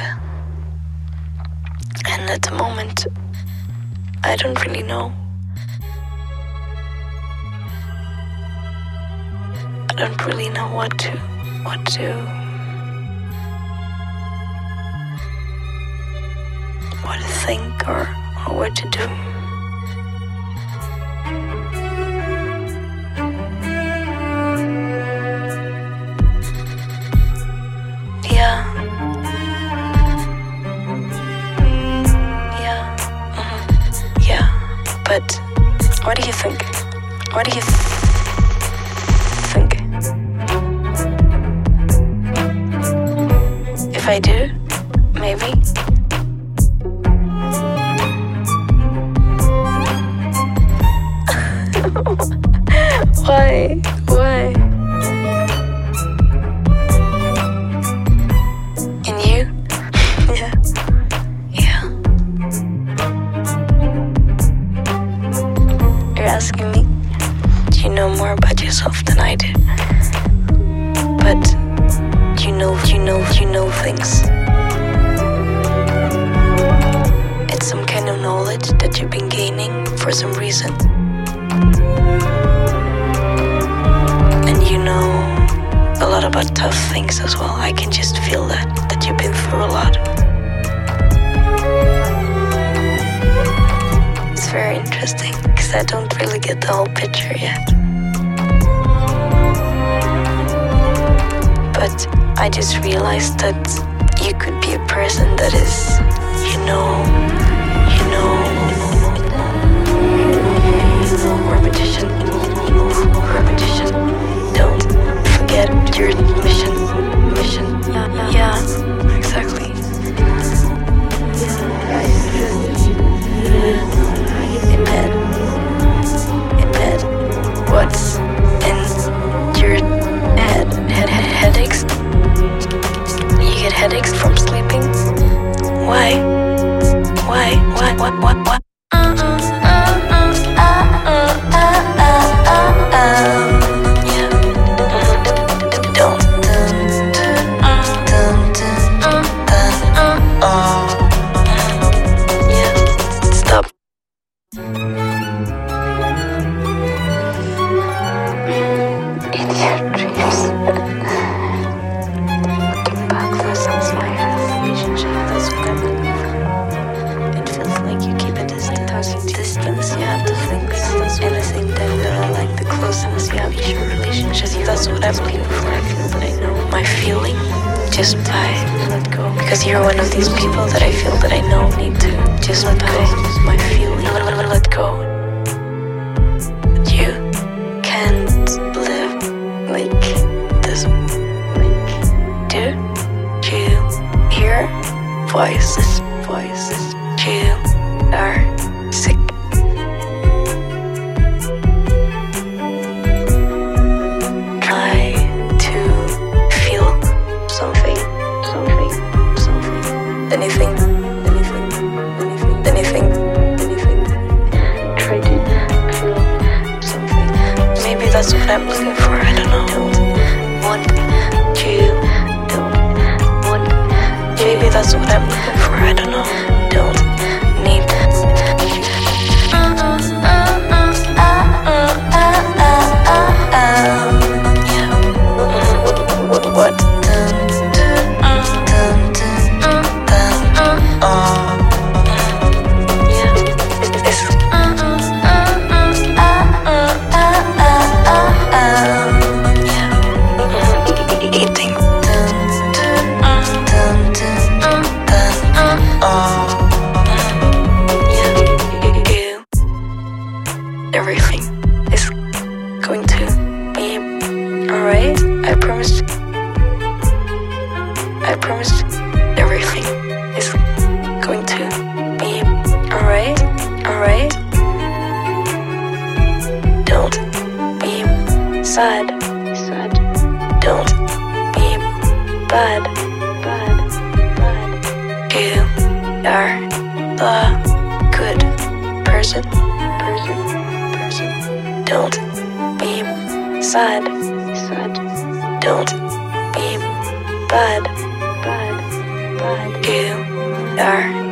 out. And at the moment, I don't really know. I don't really know what to, what to, what to think or, or what to do. What do you think? If I do, maybe. Why? Why? And you? yeah. Yeah. You're asking me? Know more about yourself than I do? But you know, you know, you know things. It's some kind of knowledge that you've been gaining for some reason. And you know a lot about tough things as well. I can just feel that, that you've been through a lot. It's very interesting because I don't really get the whole picture yet. But I just realized that you could be a person that is, you know, you know, repetition, repetition. Don't forget your mission. Sleeping? Why? Why? Why? What? What? What? Yeah. Don't. Yeah. Stop. Relationship. That's what I'm for. I know my feeling just by let go. Because you're one of these people that I feel that I know need to just let go. My feeling. Let go. You can't live like this. Like, do you hear voices? Voices. You are Maybe that's going to be alright. I promise. I promise everything is going to be alright. Alright. Don't be sad. Sad. Don't be bad. Bad. Bad. You are the good person. Person. Person. Don't sad. Sad. Don't be bad. Bad. You are